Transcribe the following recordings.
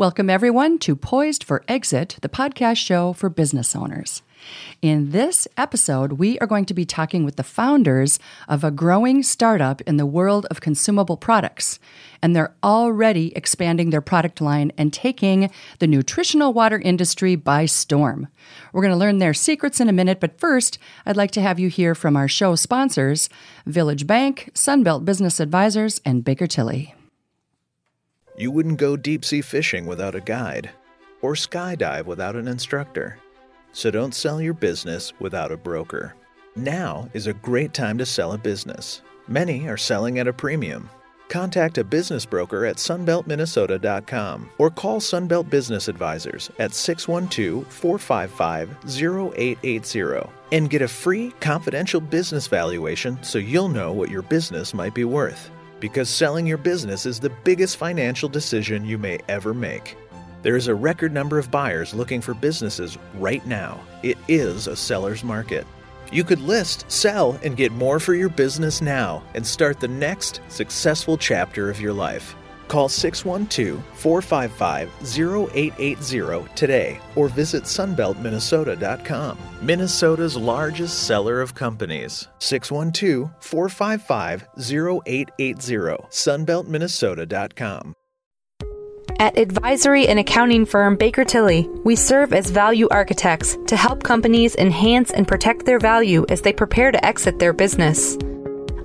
Welcome, everyone, to Poised for Exit, the podcast show for business owners. In this episode, we are going to be talking with the founders of a growing startup in the world of consumable products. And they're already expanding their product line and taking the nutritional water industry by storm. We're going to learn their secrets in a minute, but first, I'd like to have you hear from our show sponsors Village Bank, Sunbelt Business Advisors, and Baker Tilly. You wouldn't go deep sea fishing without a guide, or skydive without an instructor. So don't sell your business without a broker. Now is a great time to sell a business. Many are selling at a premium. Contact a business broker at sunbeltminnesota.com or call Sunbelt Business Advisors at 612 455 0880 and get a free confidential business valuation so you'll know what your business might be worth because selling your business is the biggest financial decision you may ever make. There is a record number of buyers looking for businesses right now. It is a seller's market. You could list, sell, and get more for your business now and start the next successful chapter of your life. Call 612 455 0880 today or visit sunbeltminnesota.com. Minnesota's largest seller of companies. 612 455 0880. sunbeltminnesota.com. At advisory and accounting firm Baker Tilly, we serve as value architects to help companies enhance and protect their value as they prepare to exit their business.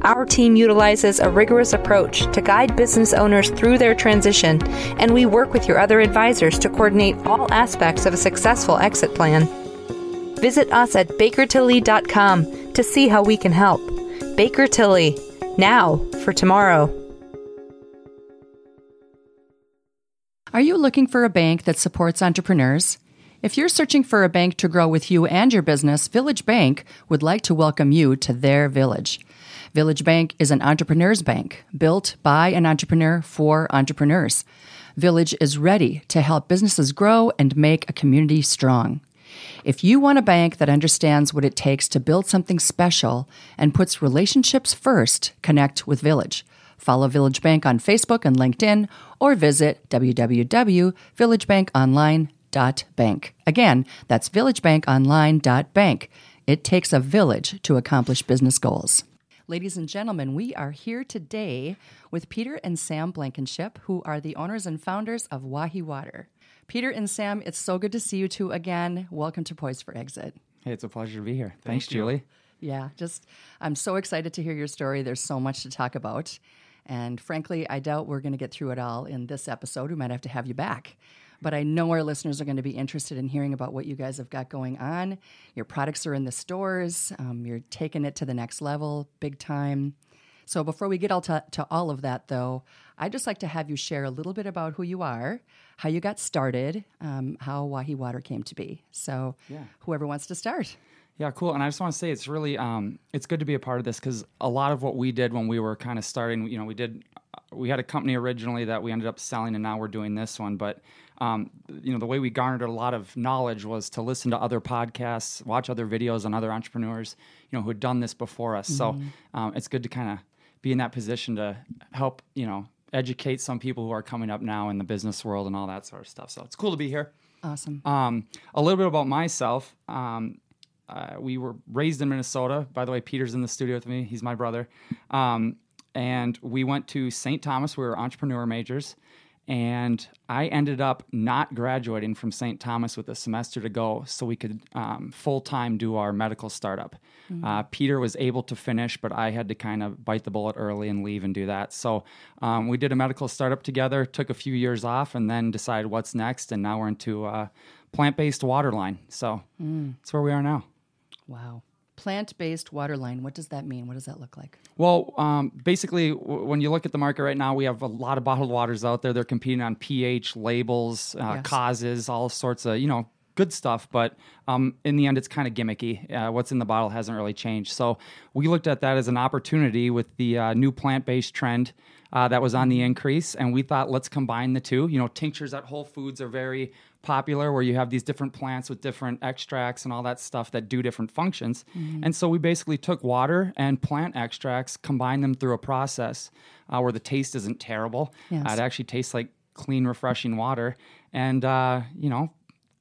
Our team utilizes a rigorous approach to guide business owners through their transition, and we work with your other advisors to coordinate all aspects of a successful exit plan. Visit us at bakertilly.com to see how we can help. Baker Tilly, now for tomorrow. Are you looking for a bank that supports entrepreneurs? If you're searching for a bank to grow with you and your business, Village Bank would like to welcome you to their village. Village Bank is an entrepreneur's bank built by an entrepreneur for entrepreneurs. Village is ready to help businesses grow and make a community strong. If you want a bank that understands what it takes to build something special and puts relationships first, connect with Village. Follow Village Bank on Facebook and LinkedIn or visit www.villagebankonline.bank. Again, that's villagebankonline.bank. It takes a village to accomplish business goals. Ladies and gentlemen, we are here today with Peter and Sam Blankenship, who are the owners and founders of Wahi Water. Peter and Sam, it's so good to see you two again. Welcome to Poised for Exit. Hey, it's a pleasure to be here. Thanks, Thanks Julie. Yeah, just I'm so excited to hear your story. There's so much to talk about. And frankly, I doubt we're going to get through it all in this episode. We might have to have you back. But I know our listeners are going to be interested in hearing about what you guys have got going on. Your products are in the stores, um, you're taking it to the next level, big time. So before we get all to, to all of that, though, I'd just like to have you share a little bit about who you are, how you got started, um, how Wahi Water came to be. So yeah. whoever wants to start. Yeah, cool. And I just want to say it's really um, it's good to be a part of this because a lot of what we did when we were kind of starting, you know, we did we had a company originally that we ended up selling, and now we're doing this one. But um, you know, the way we garnered a lot of knowledge was to listen to other podcasts, watch other videos on other entrepreneurs, you know, who had done this before us. Mm-hmm. So um, it's good to kind of be in that position to help, you know, educate some people who are coming up now in the business world and all that sort of stuff. So it's cool to be here. Awesome. Um, a little bit about myself. Um, uh, we were raised in Minnesota. By the way, Peter's in the studio with me. He's my brother. Um, and we went to St. Thomas. We were entrepreneur majors. And I ended up not graduating from St. Thomas with a semester to go so we could um, full time do our medical startup. Mm-hmm. Uh, Peter was able to finish, but I had to kind of bite the bullet early and leave and do that. So um, we did a medical startup together, took a few years off, and then decided what's next. And now we're into uh, plant based water line. So mm. that's where we are now. Wow. Plant based water line. What does that mean? What does that look like? Well, um, basically, w- when you look at the market right now, we have a lot of bottled waters out there. They're competing on pH labels, uh, Yes. causes, all sorts of you know good stuff. But um, in the end, it's kind of gimmicky. Uh, what's in the bottle hasn't really changed. So we looked at that as an opportunity with the uh, new plant-based trend. Uh, that was on the increase, and we thought let's combine the two. You know, tinctures at Whole Foods are very popular, where you have these different plants with different extracts and all that stuff that do different functions. And so we basically took water and plant extracts, combined them through a process uh, where the taste isn't terrible. Yes. Uh, it actually tastes like clean, refreshing water, and uh, you know,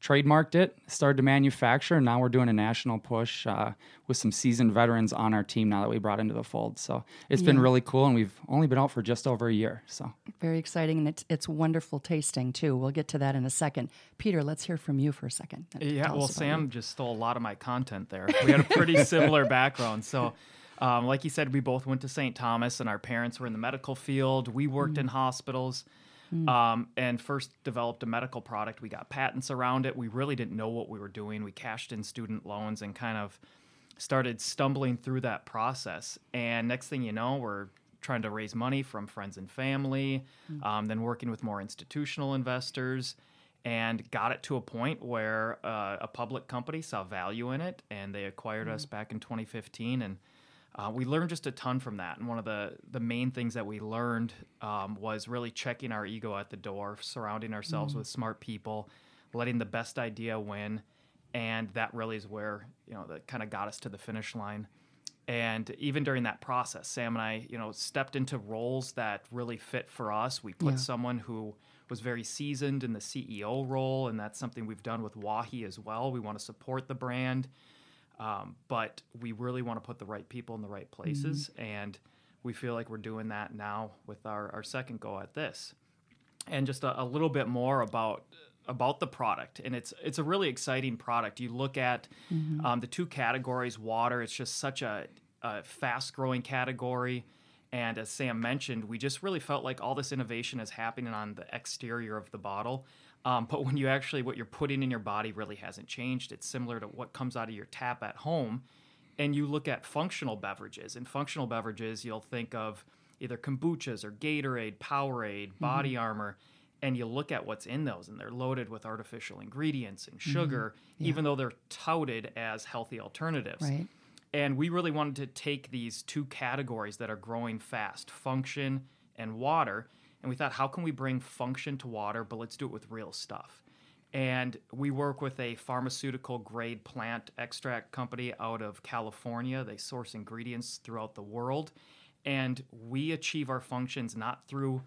trademarked it, started to manufacture, and now we're doing a national push uh, with some seasoned veterans on our team now that we brought into the fold. So it's been really cool, and we've only been out for just over a year. So Very exciting, and it's, it's wonderful tasting too. We'll get to that in a second. Peter, let's hear from you for a second. Yeah, well, Sam you. just stole a lot of my content there. We had a pretty similar background. So, um, like you said, we both went to St. Thomas, and our parents were in the medical field. We worked in hospitals. Um, and first developed a medical product. We got patents around it. We really didn't know what we were doing. We cashed in student loans and kind of started stumbling through that process. And next thing you know, we're trying to raise money from friends and family, um, then working with more institutional investors, and got it to a point where uh, a public company saw value in it and they acquired us back in 2015. And uh, we learned just a ton from that. And one of the, the main things that we learned um, was really checking our ego at the door, surrounding ourselves with smart people, letting the best idea win. And that really is where, you know, that kind of got us to the finish line. And even during that process, Sam and I, you know, stepped into roles that really fit for us. We put Yeah. someone who was very seasoned in the CEO role, and that's something we've done with Wahi as well. We want to support the brand, um, but we really want to put the right people in the right places, and we feel like we're doing that now with our, our second go at this. And just a, a little bit more about about the product and it's it's a really exciting product. You look at um, the two categories water it's just such a, a fast growing category. And as sam mentioned we just really felt like all this innovation is happening on the exterior of the bottle um, but when you actually what you're putting in your body really hasn't changed. It's similar to what comes out of your tap at home. And you look at functional beverages. And functional beverages you'll think of either kombuchas or gatorade powerade body armor. And you look at what's in those and they're loaded with artificial ingredients and sugar even though they're touted as healthy alternatives. Right. and we really wanted to take these two categories that are growing fast function and water and we thought how can we bring function to water but let's do it with real stuff and we work with a pharmaceutical grade plant extract company out of California. They source ingredients throughout the world. And we achieve our functions not through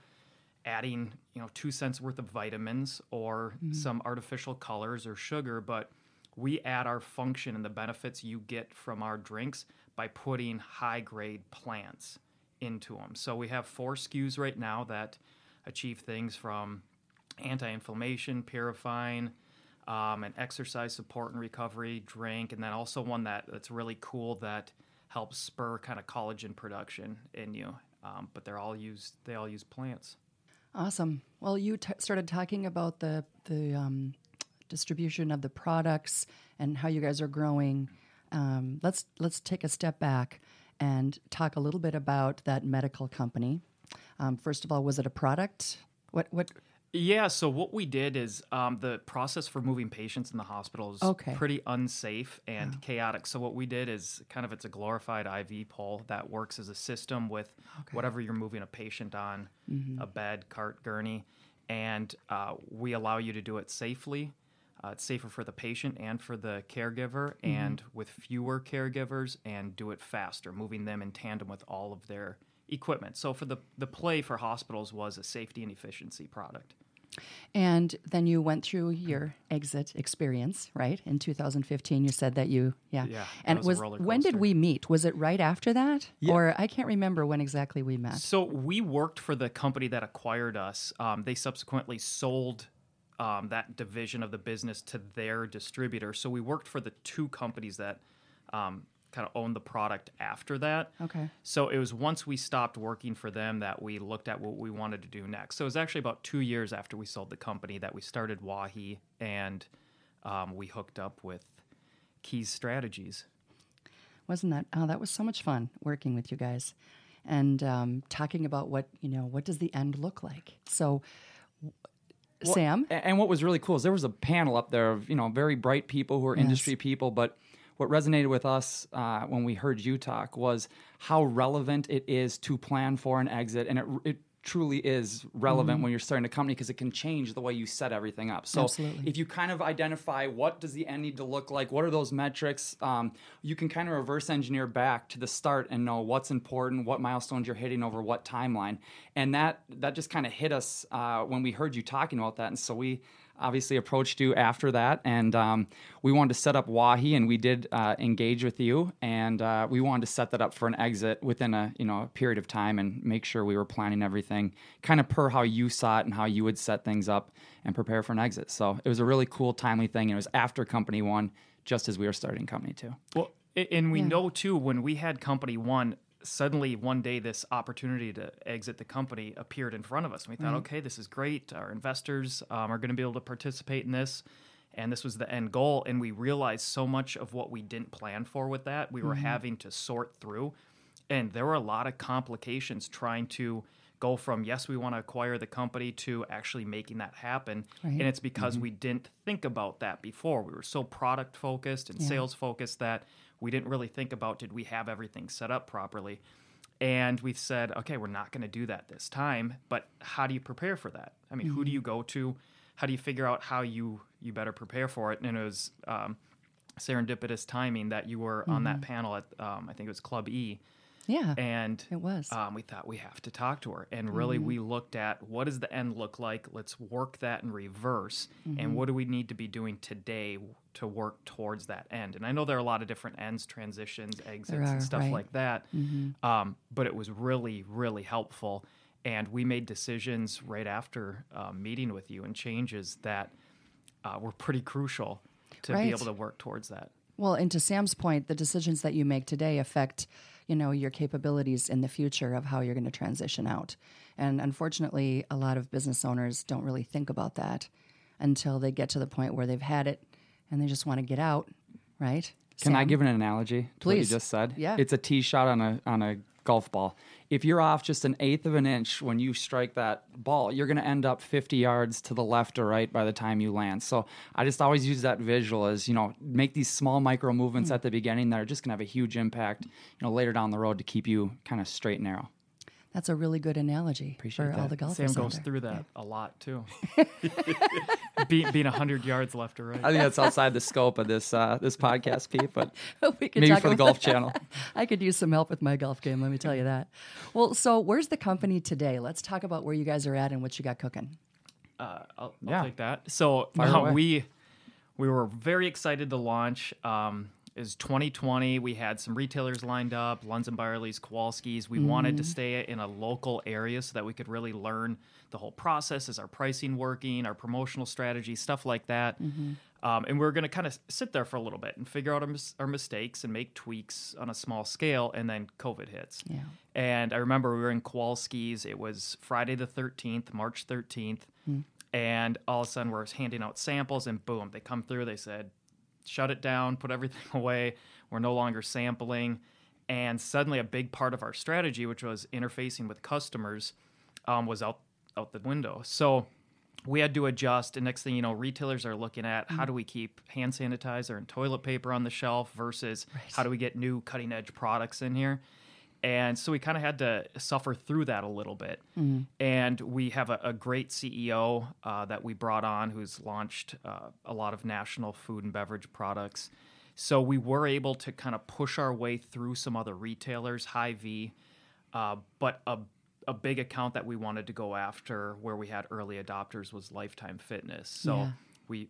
adding, you know, two cents worth of vitamins or mm-hmm. some artificial colors or sugar, but we add our function and the benefits you get from our drinks by putting high grade plants into them. So we have four SKUs right now that achieve things from anti-inflammation, purifying, um, and exercise support and recovery drink, and then also one that that's really cool that helps spur kind of collagen production in you. Um, but they're all used. They all use plants. Awesome. Well, you t- started talking about the the um, distribution of the products and how you guys are growing. Um, let's let's take a step back and talk a little bit about that medical company. Um, first of all, was it a product? What what? Yeah. So what we did is um, the process for moving patients in the hospital is Okay. pretty unsafe and chaotic. So what we did is kind of it's a glorified IV pole that works as a system with whatever you're moving a patient on, a bed, cart, gurney, and uh, we allow you to do it safely. Uh, it's safer for the patient and for the caregiver, and with fewer caregivers, and do it faster, moving them in tandem with all of their equipment. So for the the play for hospitals was a safety and efficiency product. And then you went through your exit experience, right? In 2015, you said that you, yeah. Yeah, And was roller when did we meet? Was it right after that, or I can't remember when exactly we met? So we worked for the company that acquired us. Um, they subsequently sold um, that division of the business to their distributor. So we worked for the two companies that um, kind of owned the product after that. Okay. So it was once we stopped working for them that we looked at what we wanted to do next. So it was actually about two years after we sold the company that we started Wahi and um, we hooked up with Keys Strategies. Wasn't that? Oh, that was so much fun working with you guys, and um, talking about what you know. What does the end look like? So, Sam, And what was really cool is there was a panel up there of you know very bright people who are industry people, but what resonated with us uh, when we heard you talk was how relevant it is to plan for an exit, and it it truly is relevant when you're starting a company because it can change the way you set everything up. So Absolutely. if you kind of identify what does the end need to look like, what are those metrics, um, you can kind of reverse engineer back to the start and know what's important, what milestones you're hitting over what timeline, and that that just kind of hit us uh, when we heard you talking about that, and so we obviously approached you after that and um, we wanted to set up wahi and we did uh, engage with you and uh, we wanted to set that up for an exit within a you know a period of time and make sure we were planning everything kind of per how you saw it and how you would set things up and prepare for an exit. So it was a really cool timely thing and it was after company one just as we were starting company two. Well, and we know too when we had company one, suddenly one day this opportunity to exit the company appeared in front of us. And we thought, okay, this is great. Our investors um, are going to be able to participate in this. And this was the end goal. And we realized so much of what we didn't plan for with that, we were having to sort through. And there were a lot of complications trying to go from, yes, we want to acquire the company to actually making that happen. And it's because we didn't think about that before. We were so product focused and sales focused that we didn't really think about did we have everything set up properly. And we said, okay, we're not going to do that this time. But how do you prepare for that? I mean, who do you go to? How do you figure out how you you better prepare for it? And it was um, serendipitous timing that you were on that panel at um, I think it was Club E, yeah, and it was. um, we thought we have to talk to her. And really we looked at what does the end look like? Let's work that in reverse. And what do we need to be doing today to work towards that end? And i know there are a lot of different ends transitions exits are, and stuff right. like that. Um, but it was really really helpful. And we made decisions right after um, meeting with you and changes that uh, were pretty crucial to Right. be able to work towards that. Well, and to Sam's point, the decisions that you make today affect, you know, your capabilities in the future of how you're going to transition out. And unfortunately, a lot of business owners don't really think about that until they get to the point where they've had it and they just want to get out, right? Can I give an analogy to what you Please. just said? Yeah. It's a tee shot on a on a golf ball. If you're off just an eighth of an inch when you strike that ball, you're going to end up 50 yards to the left or right by the time you land. So I just always use that visual as you know, make these small micro movements hmm. at the beginning that are just going to have a huge impact, you know, later down the road to keep you kind of straight and narrow. That's a really good analogy Appreciate for all the golfers. sam goes there. through that a lot too Be, being 100 yards left or right I think that's outside the scope of this uh, this podcast, Pete, but we could maybe talk for the about- Golf Channel. I could use some help with my golf game, let me tell you that. Well, so where's the company today? Let's talk about where you guys are at and what you got cooking. Uh, I'll, I'll Yeah. take that. So Fire we we were very excited to launch. Um, is 2020. We had some retailers lined up, Lunds and Byerly's, Kowalski's. We wanted Mm-hmm. to stay in a local area so that we could really learn the whole process. Is our pricing working? Our promotional strategy, stuff like that. Mm-hmm. Um, and we are going to kind of sit there for a little bit and figure out our, mis- our mistakes and make tweaks on a small scale. And then COVID hits. Yeah. And I remember we were in Kowalski's. It was Friday the 13th, March 13th. And all of a sudden, we're handing out samples, and boom, they come through. They said, shut it down, put everything away. We're no longer sampling. And suddenly, a big part of our strategy, which was interfacing with customers, um, was out, out the window. So we had to adjust. And next thing you know, retailers are looking at how do we keep hand sanitizer and toilet paper on the shelf versus how do we get new cutting edge products in here. And so we kind of had to suffer through that a little bit. And we have a, a great CEO uh, that we brought on who's launched uh, a lot of national food and beverage products. So we were able to kind of push our way through some other retailers, Hy-Vee, uh, but a, a big account that we wanted to go after where we had early adopters was Lifetime Fitness. So Yeah. we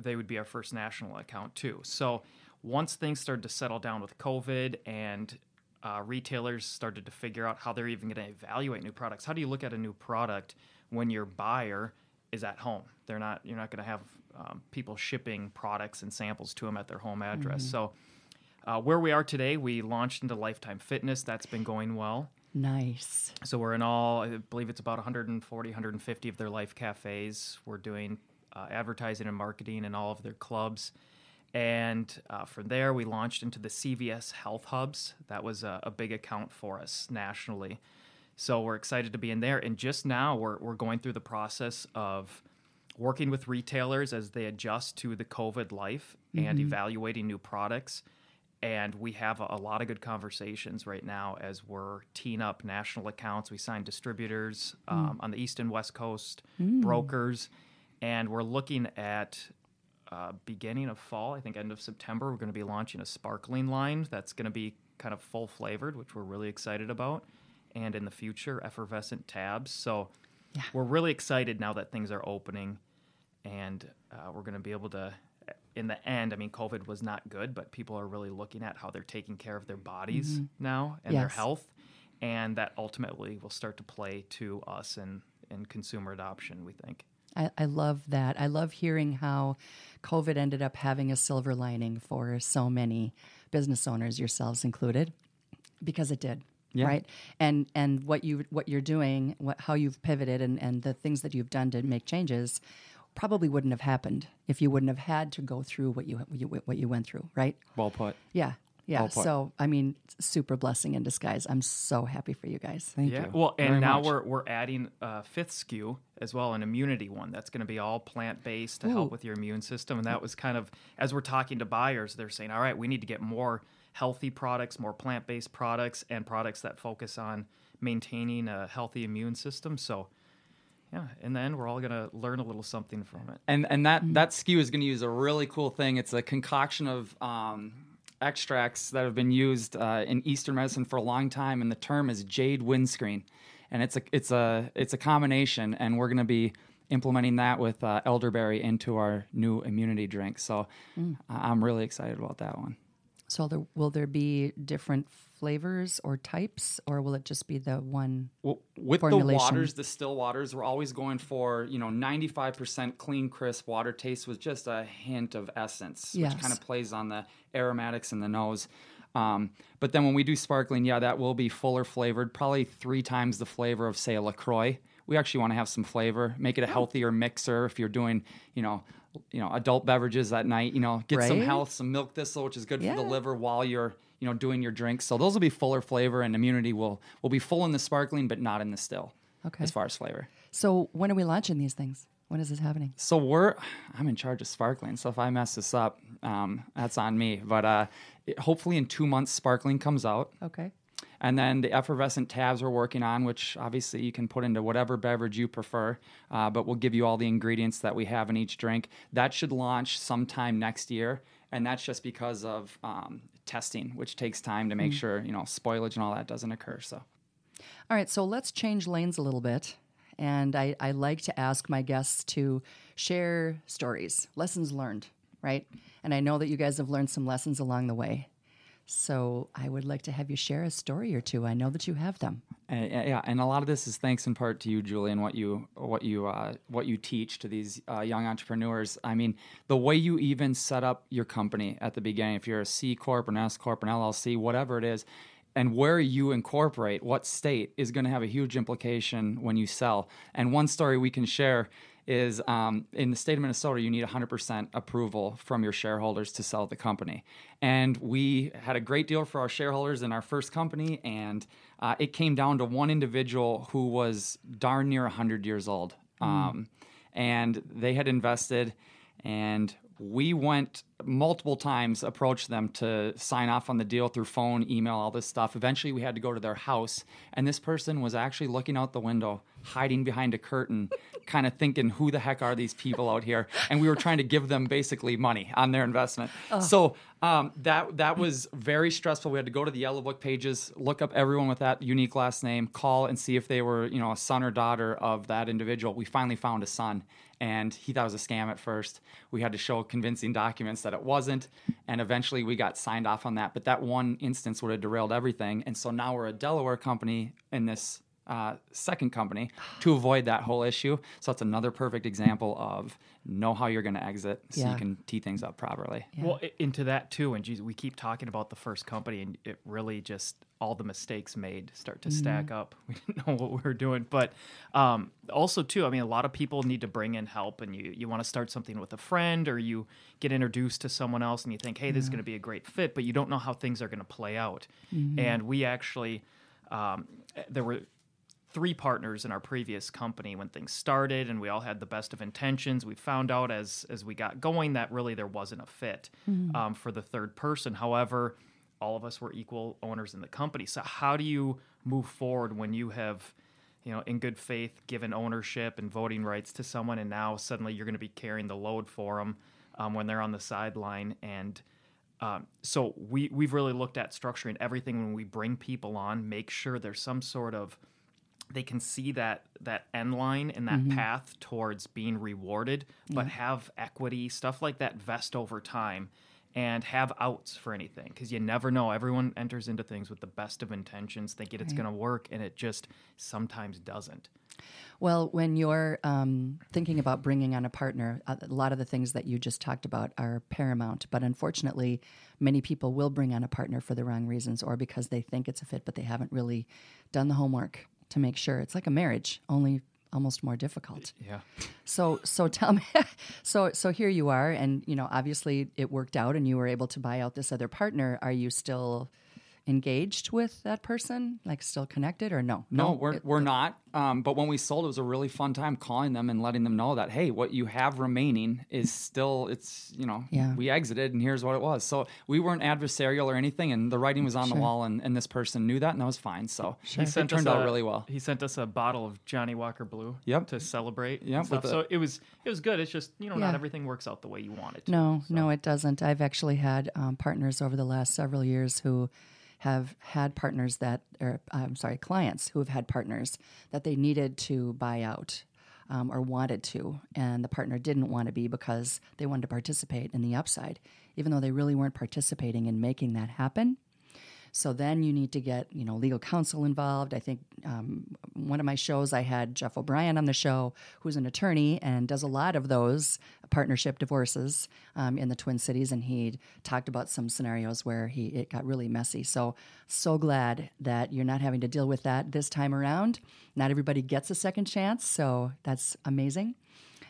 they would be our first national account too. So once things started to settle down with COVID and uh, retailers started to figure out how they're even going to evaluate new products. How do you look at a new product when your buyer is at home? They're not. You're not going to have um, people shipping products and samples to them at their home address. So uh, where we are today, we launched into Lifetime Fitness. That's been going well. Nice. So we're in all, I believe it's about 140, 150 of their life cafes. We're doing uh, advertising and marketing in all of their clubs. And uh, from there, we launched into the CVS Health Hubs. That was a, a big account for us nationally. So we're excited to be in there. And just now, we're, we're going through the process of working with retailers as they adjust to the COVID life and evaluating new products. And we have a, a lot of good conversations right now as we're teeing up national accounts. We signed distributors um, on the East and West Coast, brokers, and we're looking at uh, beginning of fall, I think end of September, we're going to be launching a sparkling line that's going to be kind of full flavored, which we're really excited about. And in the future, effervescent tabs. So we're really excited now that things are opening and uh, we're going to be able to in the end i mean covid was not good but people are really looking at how they're taking care of their bodies now and their health and that ultimately will start to play to us and in consumer adoption we think I, I love that. I love hearing how COVID ended up having a silver lining for so many business owners, yourselves included, because it did. Yeah. Right. And and what you what you're doing, what how you've pivoted and, and the things that you've done to make changes probably wouldn't have happened if you wouldn't have had to go through what you, you what you went through, right? Well put. Yeah. Yeah. Well put. So I mean, super blessing in disguise. I'm so happy for you guys. Thank you. yeah you. well and very now much. we're we're adding a fifth SKU as well an immunity one that's going to be all plant-based to help with your immune system and that was kind of as we're talking to buyers they're saying all right we need to get more healthy products more plant-based products and products that focus on maintaining a healthy immune system so yeah in the end we're all going to learn a little something from it and and that that SKU is going to use a really cool thing. It's a concoction of um, extracts that have been used uh, in Eastern medicine for a long time, and the term is jade windscreen, and it's a it's a it's a combination, and we're going to be implementing that with uh, elderberry into our new immunity drink. So I- I'm really excited about that one. So there, will there be different flavors or types, or will it just be the one? Well, with the waters, the still waters, we're always going for you know 95% clean, crisp water taste with just a hint of essence, Yes. which kind of plays on the aromatics in the nose. Um, but then when we do sparkling, yeah, that will be fuller flavored, probably three times the flavor of say a Lacroix. We actually want to have some flavor, make it a Oh. healthier mixer. If you're doing, you know, you know, adult beverages at night, you know, get some health, some milk thistle, which is good for the liver while you're you know doing your drinks. So those will be fuller flavor, and immunity will will be full in the sparkling, but not in the still. Okay. As far as flavor. So when are we launching these things? When is this happening? So we're I'm in charge of sparkling. So if I mess this up, um, that's on me. But uh, it, hopefully in two months, sparkling comes out. Okay. And then the effervescent tabs we're working on, which obviously you can put into whatever beverage you prefer, uh, but we'll give you all the ingredients that we have in each drink. That should launch sometime next year. And that's just because of um, testing, which takes time to make sure, you know, spoilage and all that doesn't occur. So. All right. So let's change lanes a little bit. And I, I like to ask my guests to share stories, lessons learned, right? And I know that you guys have learned some lessons along the way. So I would like to have you share a story or two. I know that you have them. Uh, yeah, and a lot of this is thanks in part to you, Julian, what you what you uh, what you teach to these uh, young entrepreneurs. I mean, the way you even set up your company at the beginning, if you're a C corp, an S corp, an LLC, whatever it is, and where you incorporate, what state is going to have a huge implication when you sell. And one story we can share is um, in the state of Minnesota, you need 100% approval from your shareholders to sell the company. And we had a great deal for our shareholders in our first company, and uh, it came down to one individual who was darn near 100 years old. Um, and they had invested, and we went multiple times approached them to sign off on the deal through phone email all this stuff. Eventually we had to go to their house and this person was actually looking out the window hiding behind a curtain kind of thinking who the heck are these people out here? And we were trying to give them basically money on their investment. So um, that that was very stressful. We had to go to the yellow book pages look up everyone with that unique last name call and see if they were you know a son or daughter of that individual. We finally found a son and he thought it was a scam at first. We had to show convincing documents that it wasn't, and eventually we got signed off on that. But that one instance would have derailed everything, and so now we're a Delaware company in this uh, second company to avoid that whole issue. So that's another perfect example of know how you're going to exit so Yeah. you can tee things up properly. Well, into that too, and geez, we keep talking about the first company, and it really just all the mistakes made start to stack up. We didn't know what we were doing, but um, also too, I mean, a lot of people need to bring in help, and you you want to start something with a friend, or you get introduced to someone else, and you think, hey, this is going to be a great fit, but you don't know how things are going to play out. And we actually, um, there were three partners in our previous company when things started and we all had the best of intentions. We found out as as we got going that really there wasn't a fit um, for the third person. However all of us were equal owners in the company. So how do you move forward when you have you know in good faith given ownership and voting rights to someone and now suddenly you're going to be carrying the load for them um, when they're on the sideline? And um, so we we've really looked at structuring everything when we bring people on make sure there's some sort of they can see that that end line and that path towards being rewarded but have equity stuff like that vest over time and have outs for anything because you never know everyone enters into things with the best of intentions thinking it's going to work and it just sometimes doesn't Well, when you're um, thinking about bringing on a partner, a a lot of the things that you just talked about are paramount. But unfortunately, many people will bring on a partner for the wrong reasons or because they think it's a fit, but they haven't really done the homework to make sure. It's like a marriage, only almost more difficult. yeah So, so tell me, so so here you are, and you know, obviously it worked out, and you were able to buy out this other partner. Are you still engaged with that person, like still connected, or no? No, we're, it- we're not. Um, but when we sold, it was a really fun time calling them and letting them know that, hey, what you have remaining is still, it's, you know, Yeah. we exited and here's what it was. So we weren't adversarial or anything. And the writing was on the wall and, and this person knew that and that was fine. So he it sent turned us out a- really well. he sent us a bottle of Johnnie Walker Blue Yep. to celebrate and Yep, stuff. with so it was it was good it's just you know Yeah. not everything works out the way you want it to No, no, it doesn't. I've actually had um, partners over the last several years who have had partners that, or I'm sorry, clients who have had partners that they needed to buy out um, or wanted to, and the partner didn't want to be because they wanted to participate in the upside, even though they really weren't participating in making that happen. So then you need to get you know legal counsel involved. I think um, one of my shows I had Jeff O'Brien on the show, who's an attorney and does a lot of those partnership divorces um, in the Twin Cities, and he talked about some scenarios where he it got really messy. So so glad that you're not having to deal with that this time around. Not everybody gets a second chance, so that's amazing.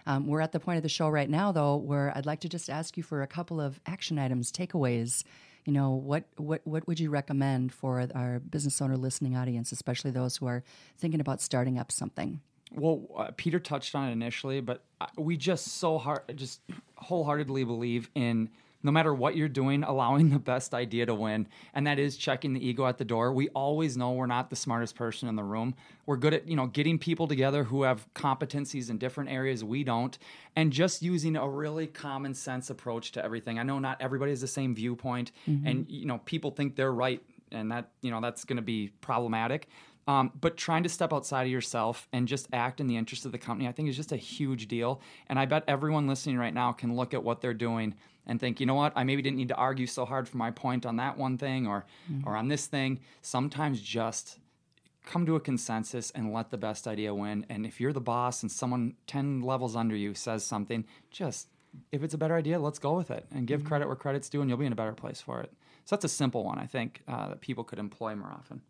Um, we're at the point of the show right now, though, where I'd like to just ask you for a couple of action items, takeaways. You know, what what what would you recommend for our business owner listening audience, especially those who are thinking about starting up something? Well, uh, Peter touched on it initially, but uh, we just so hard, just wholeheartedly believe in no matter what you're doing, allowing the best idea to win, and that is checking the ego at the door. We always know we're not the smartest person in the room. We're good at you know getting people together who have competencies in different areas we don't, and just using a really common sense approach to everything. I know not everybody has the same viewpoint, mm-hmm. and you know people think they're right, and that you know that's going to be problematic. Um, but trying to step outside of yourself and just act in the interest of the company, I think is just a huge deal. And I bet everyone listening right now can look at what they're doing and think, you know what, I maybe didn't need to argue so hard for my point on that one thing or or on this thing. Sometimes just come to a consensus and let the best idea win. And if you're the boss and someone 10 levels under you says something, just if it's a better idea, let's go with it and give credit where credit's due, and you'll be in a better place for it. So that's a simple one, I think, uh, that people could employ more often.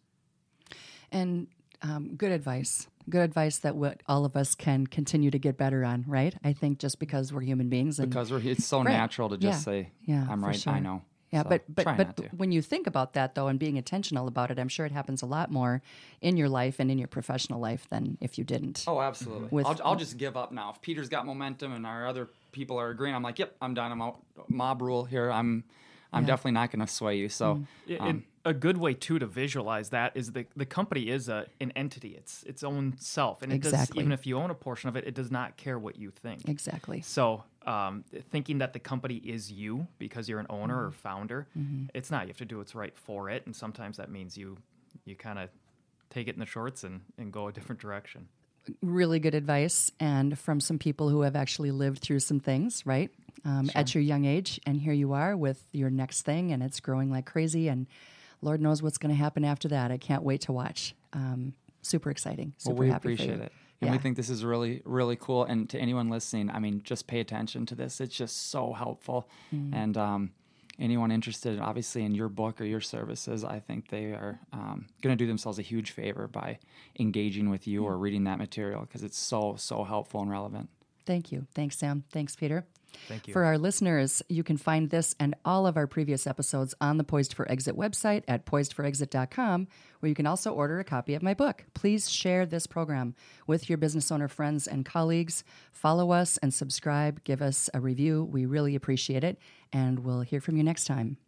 And um, good advice. Good advice that what all of us can continue to get better on, right? I think just because we're human beings and because we're, it's so Right. natural to just Yeah. say, Yeah, I'm right, I know. Yeah, So but but but when you think about that though, and being intentional about it, I'm sure it happens a lot more in your life and in your professional life than if you didn't. Oh, absolutely. With- I'll, I'll just give up now. If Peter's got momentum and our other people are agreeing, I'm like, yep, I'm done. I'm out. Mob rule here. I'm I'm definitely not going to sway you. So Yeah, um, a good way too to visualize that is the the company is a an entity. It's its own self, and it does Exactly. even if you own a portion of it, it does not care what you think. Exactly. So, um, thinking that the company is you because you're an owner Mm-hmm. or founder, it's not. You have to do what's right for it, and sometimes that means you you kind of take it in the shorts and, and go a different direction. really good advice and from some people who have actually lived through some things, right? Um, At your young age, and here you are with your next thing, and it's growing like crazy, and Lord knows what's going to happen after that. I can't wait to watch. Um, super exciting. Super well, we happy appreciate for you. it. And we think this is really, really cool. And to anyone listening, I mean, just pay attention to this. It's just so helpful. Mm. And um, anyone interested, obviously, in your book or your services, I think they are um, going to do themselves a huge favor by engaging with you or reading that material because it's so, so helpful and relevant. Thank you. Thanks, Sam. Thanks, Peter. Thank you. For our listeners, you can find this and all of our previous episodes on the Poised for Exit website at poisedforexit.com, where you can also order a copy of my book. Please share this program with your business owner friends and colleagues. Follow us and subscribe. Give us a review. We really appreciate it. And we'll hear from you next time.